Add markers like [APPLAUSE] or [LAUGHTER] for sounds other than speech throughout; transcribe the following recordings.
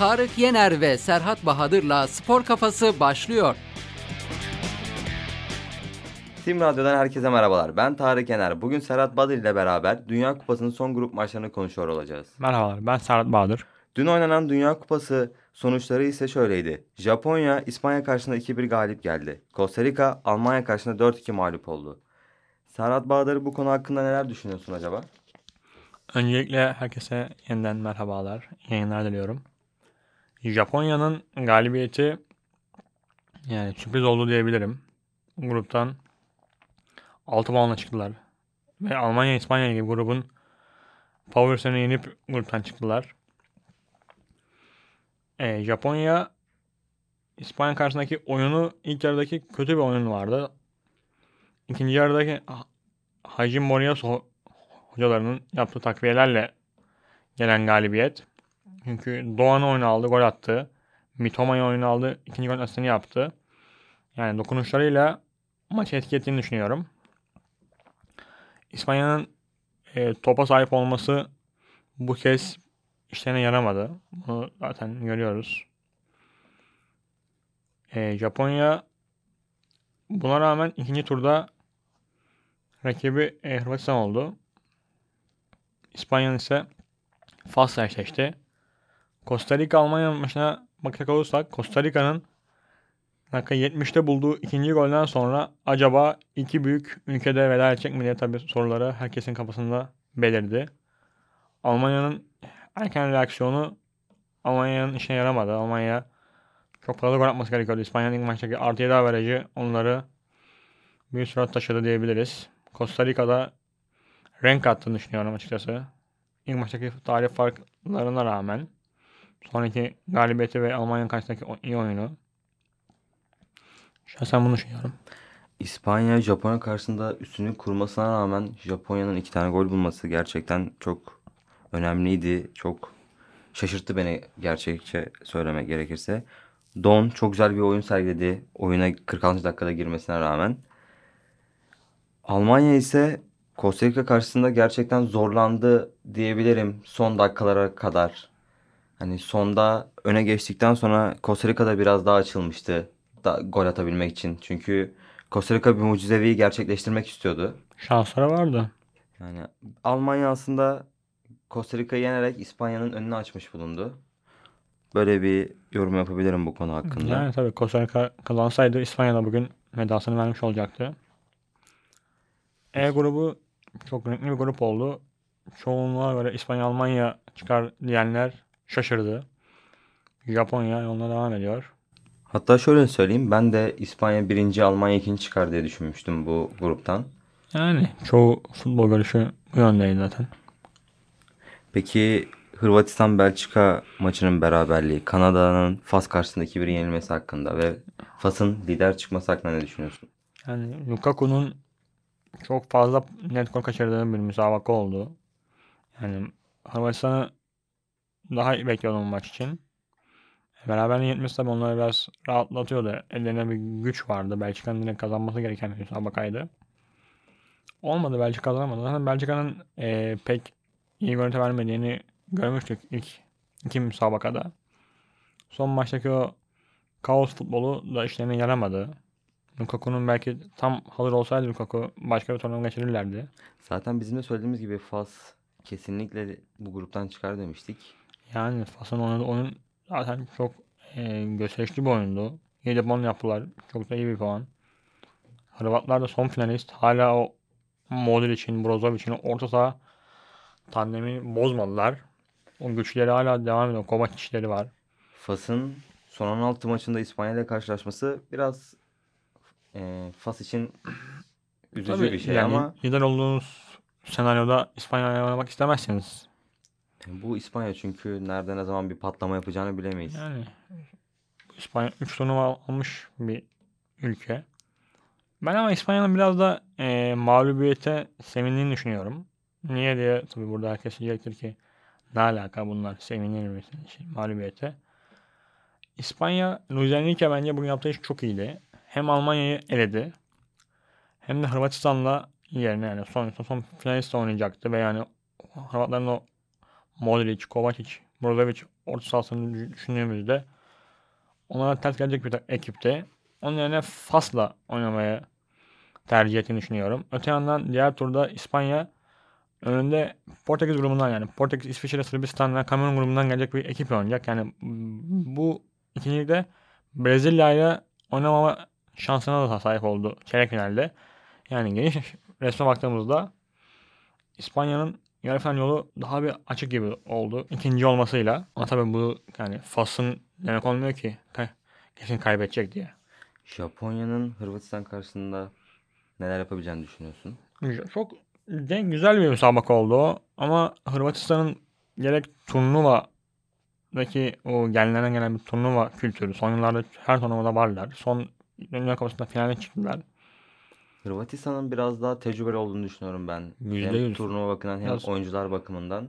Tarık Yener ve Serhat Bahadır'la Spor Kafası başlıyor. Tim Radyo'dan herkese merhabalar. Ben Tarık Yener. Bugün Serhat Badır ile beraber Dünya Kupası'nın son grup maçlarını konuşuyor olacağız. Merhabalar ben Serhat Bahadır. Dün oynanan Dünya Kupası sonuçları ise şöyleydi. Japonya İspanya karşısında 2-1 galip geldi. Costa Rica Almanya karşısında 4-2 mağlup oldu. Serhat Bahadır bu konu hakkında neler düşünüyorsun acaba? Öncelikle herkese yeniden merhabalar, yayınlar diliyorum. Japonya'nın galibiyeti yani sürpriz oldu diyebilirim. Gruptan 6 puanla çıktılar. Ve Almanya, İspanya gibi grubun favorisini yenip gruptan çıktılar. Ee, Japonya İspanya karşısındaki oyunu ilk yarıdaki kötü bir oyun vardı. İkinci yarıdaki Hajim Moriyasu hocalarının yaptığı takviyelerle gelen galibiyet. Çünkü Doğan oyunu aldı, gol attı. Mitoma'yı oyunu aldı, ikinci gol asistini yaptı. Yani dokunuşlarıyla maçı etki ettiğini düşünüyorum. İspanya'nın e, topa sahip olması bu kez işlerine yaramadı. Bunu zaten görüyoruz. E, Japonya buna rağmen ikinci turda rakibi e, Hırvatistan oldu. İspanya'nın ise Fas'la eşleşti. Costa Rica Almanya maçına bakacak olursak Costa Rica'nın dakika 70'te bulduğu ikinci golden sonra acaba iki büyük ülkede veda edecek mi diye tabi soruları herkesin kafasında belirdi. Almanya'nın erken reaksiyonu Almanya'nın işine yaramadı. Almanya çok fazla gol atması gerekiyordu. İspanya'nın ilk maçtaki artı 7 averajı onları bir sürat taşıdı diyebiliriz. Costa Rica'da renk attığını düşünüyorum açıkçası. İlk maçtaki tarih farklarına rağmen sonraki galibiyeti ve Almanya karşısındaki iyi oyunu şahsen bunu düşünüyorum. İspanya Japonya karşısında üstünlük kurmasına rağmen Japonya'nın iki tane gol bulması gerçekten çok önemliydi. Çok şaşırttı beni gerçekçe söylemek gerekirse. Don çok güzel bir oyun sergiledi. Oyuna 46. dakikada girmesine rağmen. Almanya ise Costa Rica karşısında gerçekten zorlandı diyebilirim son dakikalara kadar. Hani sonda öne geçtikten sonra Costa Rica'da biraz daha açılmıştı da, gol atabilmek için. Çünkü Costa Rica bir mucizevi gerçekleştirmek istiyordu. Şansları vardı. Yani Almanya aslında Costa Rica'yı yenerek İspanya'nın önünü açmış bulundu. Böyle bir yorum yapabilirim bu konu hakkında. Yani tabii Costa Rica kazansaydı İspanya'da bugün vedasını vermiş olacaktı. E grubu çok renkli bir grup oldu. Çoğunluğa göre İspanya Almanya çıkar diyenler şaşırdı. Japonya yoluna devam ediyor. Hatta şöyle söyleyeyim ben de İspanya birinci Almanya ikinci çıkar diye düşünmüştüm bu gruptan. Yani çoğu futbol görüşü bu yöndeydi zaten. Peki Hırvatistan Belçika maçının beraberliği, Kanada'nın Fas karşısında 2-1 yenilmesi hakkında ve Fas'ın lider çıkması hakkında ne düşünüyorsun? Yani Lukaku'nun çok fazla net gol kaçırdığı bir müsabaka oldu. Yani Hırvatistan'ı daha iyi bekliyordum maç için. Beraberliğin yetmesi tabii onları biraz rahatlatıyordu. Ellerine bir güç vardı. Belçika'nın direkt kazanması gereken bir müsabakaydı. Olmadı Belçika kazanamadı. Zaten Belçika'nın e, pek iyi görüntü vermediğini görmüştük ilk iki müsabakada. Son maçtaki o kaos futbolu da işlerine yaramadı. Lukaku'nun belki tam hazır olsaydı Lukaku başka bir turnuva geçirirlerdi. Zaten bizim de söylediğimiz gibi Fas kesinlikle bu gruptan çıkar demiştik. Yani Fas'ın oynadığı oyun zaten çok e, gösterişli bir oyundu. 7 puan yaptılar. Çok da iyi bir puan. Hırvatlar da son finalist. Hala o Modric'in, Brozovic'in orta saha tandemi bozmadılar. O güçleri hala devam ediyor. Kovac var. Fas'ın son 16 maçında İspanya ile karşılaşması biraz e, Fas için üzücü Tabii, bir şey yani ama lider olduğunuz senaryoda İspanya'ya oynamak istemezsiniz. Bu İspanya çünkü nerede ne zaman bir patlama yapacağını bilemeyiz. Yani İspanya 3 turnuva almış bir ülke. Ben ama İspanya'nın biraz da e, mağlubiyete sevindiğini düşünüyorum. Niye diye tabii burada herkes diyecektir ki ne alaka bunlar sevinir misin şey, mağlubiyete. İspanya Luis Enrique bence bugün yaptığı iş çok iyiydi. Hem Almanya'yı eledi hem de Hırvatistan'la yerine yani son, son, son finalist oynayacaktı ve yani Hırvatların o Modric, Kovacic, Brozovic orta sahasını düşündüğümüzde onlara ters gelecek bir ekipte. Onun yerine Fas'la oynamaya tercih ettiğini düşünüyorum. Öte yandan diğer turda İspanya önünde Portekiz grubundan yani Portekiz, İsviçre, Sırbistan ve Kamerun grubundan gelecek bir ekip oynayacak. Yani bu ikincilikte Brezilya ile oynamama şansına da sahip oldu çeyrek finalde. Yani geniş resme baktığımızda İspanya'nın yarı final yolu daha bir açık gibi oldu. ikinci olmasıyla. Ama tabii bu yani Fas'ın demek olmuyor ki kesin kaybedecek diye. Japonya'nın Hırvatistan karşısında neler yapabileceğini düşünüyorsun? Çok denk güzel bir müsabaka oldu. Ama Hırvatistan'ın gerek turnuvadaki o gelinen gelen bir turnuva kültürü. Son yıllarda her turnuvada varlar. Son Dünya Kupası'nda finale çıktılar. Hırvatistan'ın biraz daha tecrübeli olduğunu düşünüyorum ben. Yüzde hem yüz. turnuva bakımından hem Biraz- oyuncular bakımından.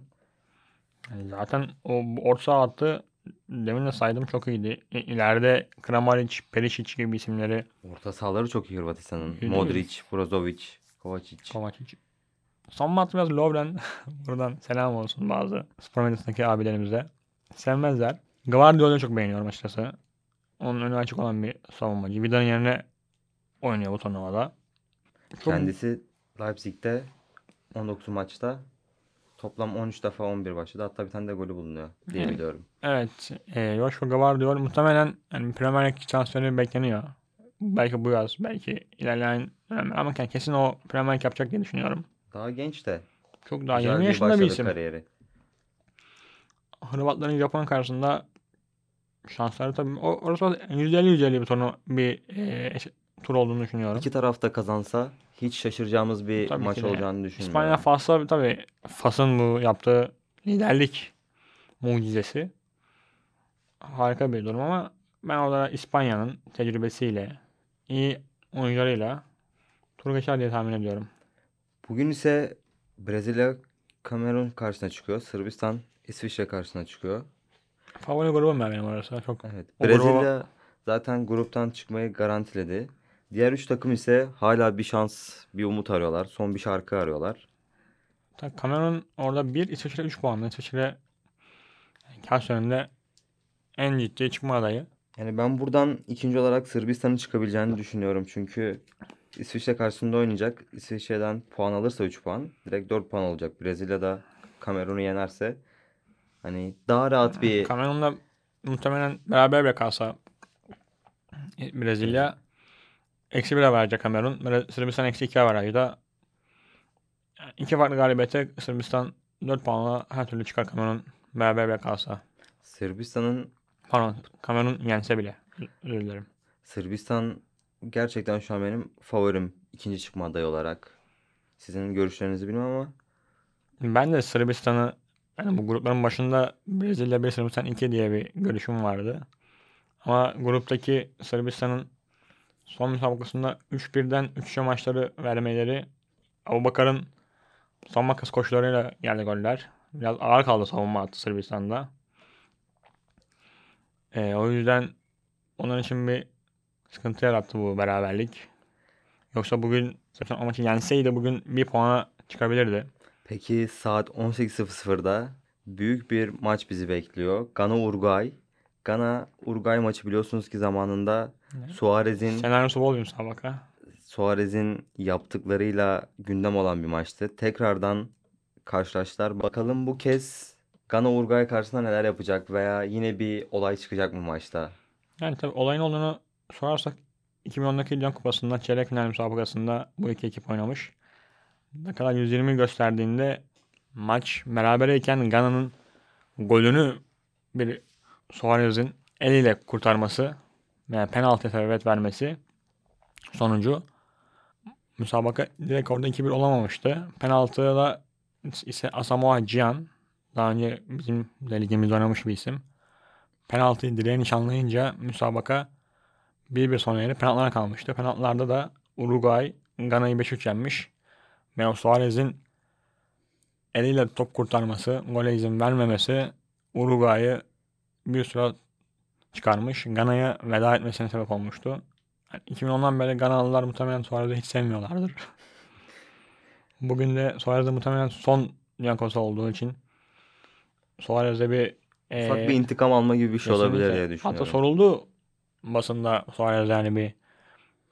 Yani zaten o orta saha hattı demin de saydım çok iyiydi. İleride Kramaric, Perisic gibi isimleri Orta sahaları çok iyi Hırvatistan'ın. Modric, Brozovic, Kovacic. Kovacic. Son maç biraz Lovren. [LAUGHS] Buradan selam olsun bazı spor medyasındaki abilerimize. Sevmezler. Guardiola'yı çok beğeniyorum açıkçası. Onun önü açık olan bir savunmacı. Vida'nın yerine oynuyor bu turnuvada. Çok- Kendisi Leipzig'te 19 maçta toplam 13 defa 11 başladı. Hatta bir tane de golü bulunuyor diye Evet. biliyorum. Evet. E, Joshua Guardiol muhtemelen yani Premier Lig transferi bekleniyor. Belki bu yaz, belki ilerleyen dönemler ama kesin o Premier Lig yapacak diye düşünüyorum. Daha genç de. Çok daha güzel 20 bir yaşında bir isim. kariyeri. Hırvatların Japon karşısında şansları tabii o, orası %50-%50 bir turnu bir e, tur olduğunu düşünüyorum. İki tarafta kazansa hiç şaşıracağımız bir Tabii maç olacağını düşünmüyorum. İspanya Fas'a tabii Fas'ın bu yaptığı liderlik mucizesi harika bir durum ama ben orada İspanya'nın tecrübesiyle iyi oyuncularıyla tur geçer diye tahmin ediyorum. Bugün ise Brezilya Kamerun karşısına çıkıyor. Sırbistan İsviçre karşısına çıkıyor. Favori grubum ben benim orası. Çok Evet. Brezilya zaten gruptan çıkmayı garantiledi. Diğer üç takım ise hala bir şans, bir umut arıyorlar. Son bir şarkı arıyorlar. Ta- Kamerun orada 1, İsviçre 3 puanlı. İsviçre kaç önünde en ciddi çıkma adayı. Yani ben buradan ikinci olarak Sırbistan'ın çıkabileceğini düşünüyorum. Çünkü İsviçre karşısında oynayacak. İsviçre'den puan alırsa 3 puan. Direkt 4 puan olacak. Brezilya'da Kamerun'u yenerse hani daha rahat bir Kamerun'la muhtemelen beraber bile kalsa Brezilya eksi 1'e verecek Kamerun. Sırbistan eksi 2'ye veracak. Yani iki farklı galibiyete Sırbistan 4 puanla her türlü çıkar Kamerun beraber bile kalsa. Sırbistan'ın Pardon Kamerun yense bile. Özür dilerim. Sırbistan gerçekten şu an benim favorim ikinci çıkma adayı olarak. Sizin görüşlerinizi bilmem ama Ben de Sırbistan'ı yani bu grupların başında Brezilya 1 Sırbistan 2 diye bir görüşüm vardı. Ama gruptaki Sırbistan'ın son müsabakasında 3-1'den 3 maçları vermeleri Abubakar'ın son makas koşularıyla geldi goller. Biraz ağır kaldı savunma attı Sırbistan'da. Ee, o yüzden onun için bir sıkıntı yarattı bu beraberlik. Yoksa bugün Sırbistan o maçı yenseydi bugün bir puana çıkabilirdi. peki saat 18.00'da büyük bir maç bizi bekliyor. Gana Uruguay. Gana Uruguay maçı biliyorsunuz ki zamanında Suarez'in Senaryosu bol bir müsabaka. Suarez'in yaptıklarıyla gündem olan bir maçtı. Tekrardan karşılaştılar. Bakalım bu kez Gana Uruguay karşısında neler yapacak veya yine bir olay çıkacak mı maçta? Yani tabii olayın olduğunu sorarsak 2010'daki Dünya Kupası'nda çeyrek final müsabakasında bu iki ekip oynamış. Ne kadar 120 gösterdiğinde maç berabereyken Gana'nın golünü bir Suarez'in eliyle kurtarması yani penaltı sebebiyet vermesi sonucu müsabaka direkt orada 2-1 olamamıştı. Penaltıda ise Asamoah Gyan daha önce bizim de ligimizde oynamış bir isim. Penaltıyı direğe nişanlayınca müsabaka 1-1 sona erip penaltılara kalmıştı. Penaltılarda da Uruguay Gana'yı 5-3 yenmiş. Ve o Suarez'in eliyle top kurtarması, gole izin vermemesi Uruguay'ı bir süre çıkarmış. Gana'ya veda etmesine sebep olmuştu. Yani 2010'dan beri Ganalılar muhtemelen Suarez'i hiç sevmiyorlardır. [LAUGHS] Bugün de Suarez'de muhtemelen son Dünya Kupası olduğu için Suarez'de bir Ufak Ee, bir intikam alma gibi bir şey olabilir diye düşünüyorum. Hatta soruldu basında Suarez yani bir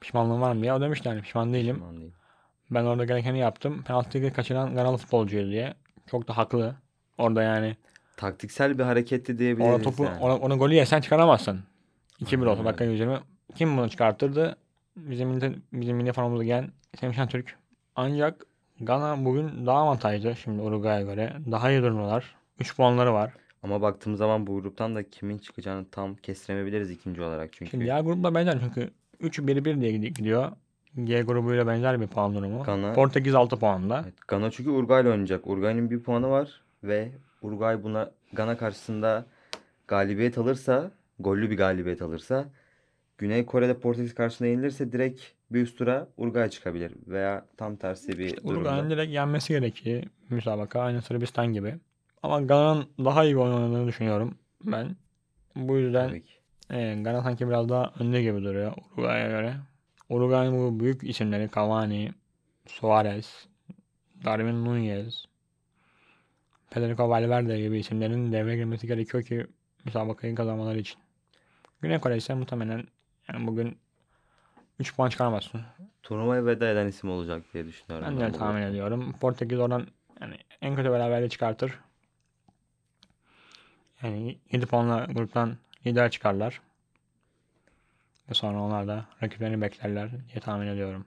pişmanlığın var mı diye. O demişti yani pişman değilim. Pişman değilim. Ben orada gerekeni yaptım. Penaltıyı kaçıran Ganalı futbolcuydu diye. Çok da haklı. Orada yani Taktiksel bir hareketti diyebiliriz. orada topu yani. ona, ona golü yesen çıkaramazsın. 2-1 olsa Aynen dakika 120. Kim bunu çıkartırdı? Bizim milli, bizim milli formamızda giyen Semih Türk. Ancak Gana bugün daha avantajlı şimdi Uruguay'a göre. Daha iyi durumdalar. 3 puanları var. Ama baktığım zaman bu gruptan da kimin çıkacağını tam kestiremeyebiliriz ikinci olarak çünkü. Şimdi diğer grupla benzer çünkü 3-1-1 diye gidi- gidiyor. G grubuyla benzer bir puan durumu. Gana- Portekiz 6 puanda. Evet, Gana çünkü Uruguay ile oynayacak. Uruguay'ın bir puanı var ve Uruguay buna Gana karşısında galibiyet alırsa, gollü bir galibiyet alırsa, Güney Kore'de Portekiz karşısında yenilirse direkt bir üst tura Uruguay çıkabilir veya tam tersi bir durumda. Uruguay'ın direkt yenmesi gerekiyor müsabaka. Aynı Sırbistan gibi. Ama Gana'nın daha iyi bir oynadığını düşünüyorum ben. Bu yüzden e, Gana sanki biraz daha önde gibi duruyor Uruguay'a göre. Uruguay'ın bu büyük isimleri Cavani, Suarez, Darwin Nunez, Federico Valverde gibi isimlerin devreye girmesi gerekiyor ki müsabakayı kazanmaları için. Güney Kore ise muhtemelen yani bugün 3 puan çıkaramazsın. Turnuvaya veda eden isim olacak diye düşünüyorum. Ben de bu öyle tahmin ediyorum. Portekiz oradan yani en kötü beraberliği çıkartır. Yani 7 puanla gruptan lider çıkarlar. Ve sonra onlar da rakiplerini beklerler diye tahmin ediyorum.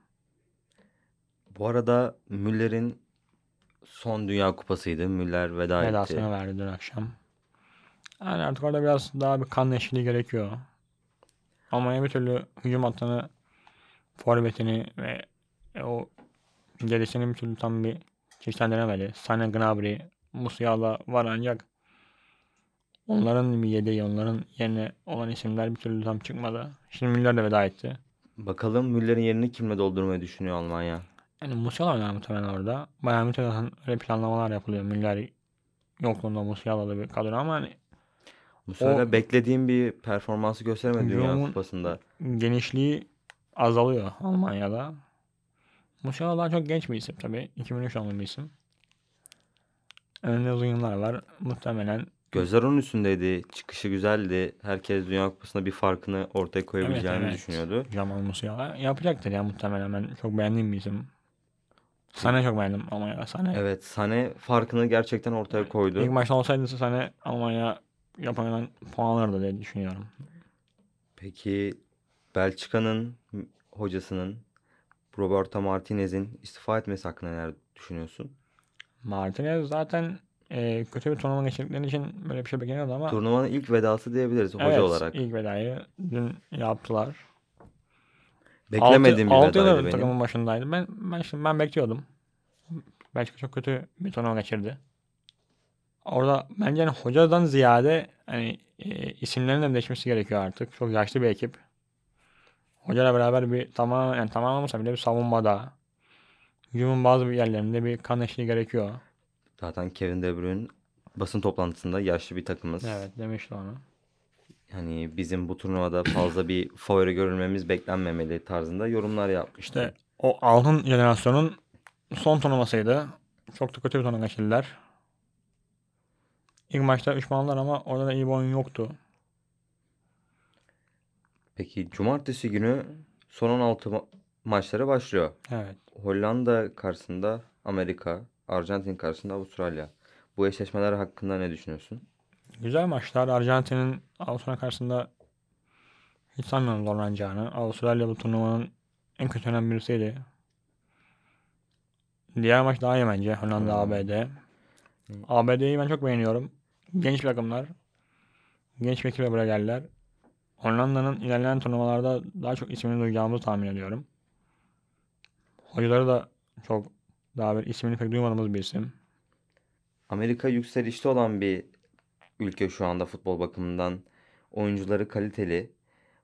Bu arada Müller'in son Dünya Kupası'ydı. Müller veda etti. Vedasını verdi dün akşam. Yani artık orada biraz daha bir kan eşliği gerekiyor. Ama bir türlü hücum hattını, forvetini ve o gerisini bir türlü tam bir çeşitlendiremedi. Sané, Gnabry, Musiala var ancak onların bir yedeği, onların yerine olan isimler bir türlü tam çıkmadı. Şimdi Müller de veda etti. Bakalım Müller'in yerini kimle doldurmayı düşünüyor Almanya? Yani Musiala oynar muhtemelen orada. Bayern Münih'te zaten öyle planlamalar yapılıyor. Müller yokluğunda Musiala'lı bir kadro ama hani O- beklediğim bir performansı gösteremedi Dünya Kupası'nda. genişliği azalıyor Almanya'da. Musiala daha çok genç bir isim tabii. 2003 doğumlu bir isim. Önünde uzun yıllar var. Muhtemelen Gözler onun üstündeydi. Çıkışı güzeldi. Herkes Dünya Kupası'nda bir farkını ortaya koyabileceğini evet. düşünüyordu. Jamal Musiala yapacaktır ya muhtemelen. Ben çok beğendiğim bir isim. Sané çok beğendim Almanya'da. Sané. Evet, Sané farkını gerçekten ortaya koydu. İlk maçta olsaydı Sané Almanya Japonya'dan puan alırdı diye düşünüyorum. Peki Belçika'nın hocasının Roberto Martinez'in istifa etmesi hakkında neler düşünüyorsun? Martinez zaten e, kötü bir turnuva geçirdikleri için böyle bir şey bekleniyordu ama Turnuvanın ilk vedası diyebiliriz hoca evet, olarak. ilk vedayı dün yaptılar. Beklemediğim bir 6 vedaydı yıldır benim. takımın başındaydı. Ben ben şimdi ben bekliyordum. Belçika çok kötü bir turnuva geçirdi. Orada bence hani hocadan ziyade hani e, isimlerin de değişmesi gerekiyor artık. Çok yaşlı bir ekip. Hocayla beraber bir tamam yani tamam olmasa bile bir savunmada hücumun bazı yerlerinde bir kan eşliği gerekiyor. Zaten Kevin De Bruyne basın toplantısında yaşlı bir takımız. Evet demişti onu. Yani bizim bu turnuvada fazla bir favori görülmemiz beklenmemeli tarzında yorumlar yapmıştı. İşte o altın jenerasyonun son turnuvasıydı. Çok da kötü bir turnuva geçirdiler. İlk maçta 3 puanlar ama orada da iyi bir oyun yoktu. Peki cumartesi günü son 16 ma- maçları başlıyor. Evet. Hollanda karşısında Amerika, Arjantin karşısında Avustralya. Bu eşleşmeler hakkında ne düşünüyorsun? Güzel maçlar. Arjantin'in Avustralya karşısında hiç sanmıyorum zorlanacağını. Avustralya bu turnuvanın en kötü önemli birisiydi. Diğer maç daha iyi bence. Hollanda Hmm. ABD. ABD'yi ben çok beğeniyorum. Genç takımlar. Genç bir ekiple buraya geldiler. Hollanda'nın ilerleyen turnuvalarda daha çok ismini duyacağımızı tahmin ediyorum. Hocaları da çok daha bir ismini pek duymadığımız bir isim. Amerika yükselişte olan bir ülke şu anda futbol bakımından. Oyuncuları kaliteli.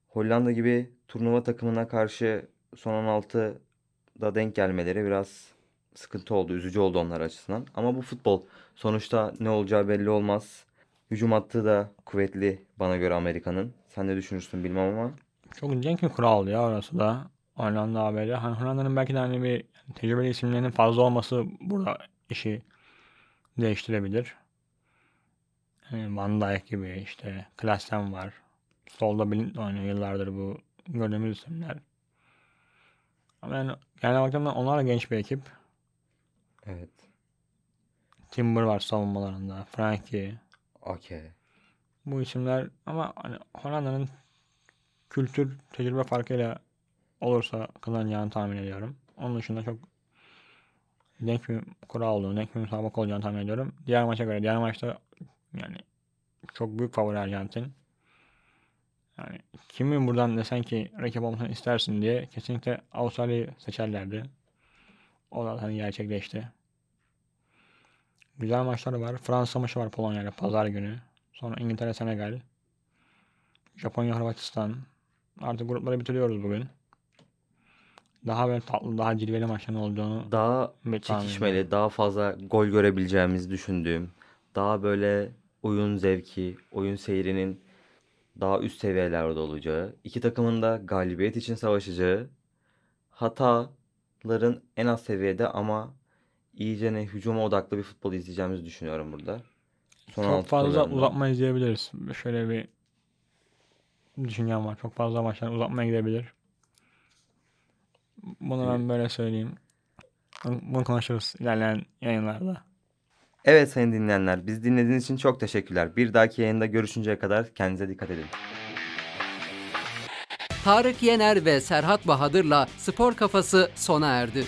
Hollanda gibi turnuva takımına karşı son 16'da denk gelmeleri biraz sıkıntı oldu. Üzücü oldu onlar açısından. Ama bu futbol. Sonuçta ne olacağı belli olmaz. Hücum hattı da kuvvetli bana göre Amerika'nın. Sen ne düşünürsün bilmem ama. Çok cenk bir kural ya orası da. Hollanda ABD. Hani Hollanda'nın belki de hani bir tecrübeli isimlerinin fazla olması burada işi değiştirebilir. Hani Van Dijk gibi işte Klaassen var. Solda Blind oynuyor yıllardır bu gördüğümüz isimler. Ama yani genel baktığımda onlar da genç bir ekip. Evet. Timber var savunmalarında. Frankie. Okey. Bu isimler ama hani Hollanda'nın kültür tecrübe farkıyla olursa kazanacağını tahmin ediyorum. Onun dışında çok denk bir kura olduğunu, denk bir müsabaka olacağını tahmin ediyorum. Diğer maça göre, diğer maçta yani çok büyük favori Arjantin. Yani kimi buradan desen ki rakip olmasını istersin diye kesinlikle Avustralya'yı seçerlerdi. O da hani gerçekleşti. Güzel maçlar var. Fransa maçı var Polonya'yla pazar günü. Sonra İngiltere, Senegal. Japonya, Hırvatistan. Artık grupları bitiriyoruz bugün. Daha böyle tatlı, daha cilveli maçların olduğunu Daha çekişmeli, daha fazla gol görebileceğimizi düşündüğüm, daha böyle oyun zevki, oyun seyrinin daha üst seviyelerde olacağı, iki takımın da galibiyet için savaşacağı, hataların en az seviyede ama iyice ne hücuma odaklı bir futbol izleyeceğimizi düşünüyorum burada. Son Çok fazla uzatma izleyebiliriz. Şöyle bir düşüncem var. Çok fazla maçlar uzatmaya gidebilir. Bunu ben böyle söyleyeyim. Bunu konuşuruz ilerleyen yayınlarda. Evet sayın dinleyenler, biz dinlediğiniz için çok teşekkürler. Bir dahaki yayında görüşünceye kadar kendinize dikkat edin. Tarık Yener ve Serhat Bahadır'la Spor Kafası sona erdi.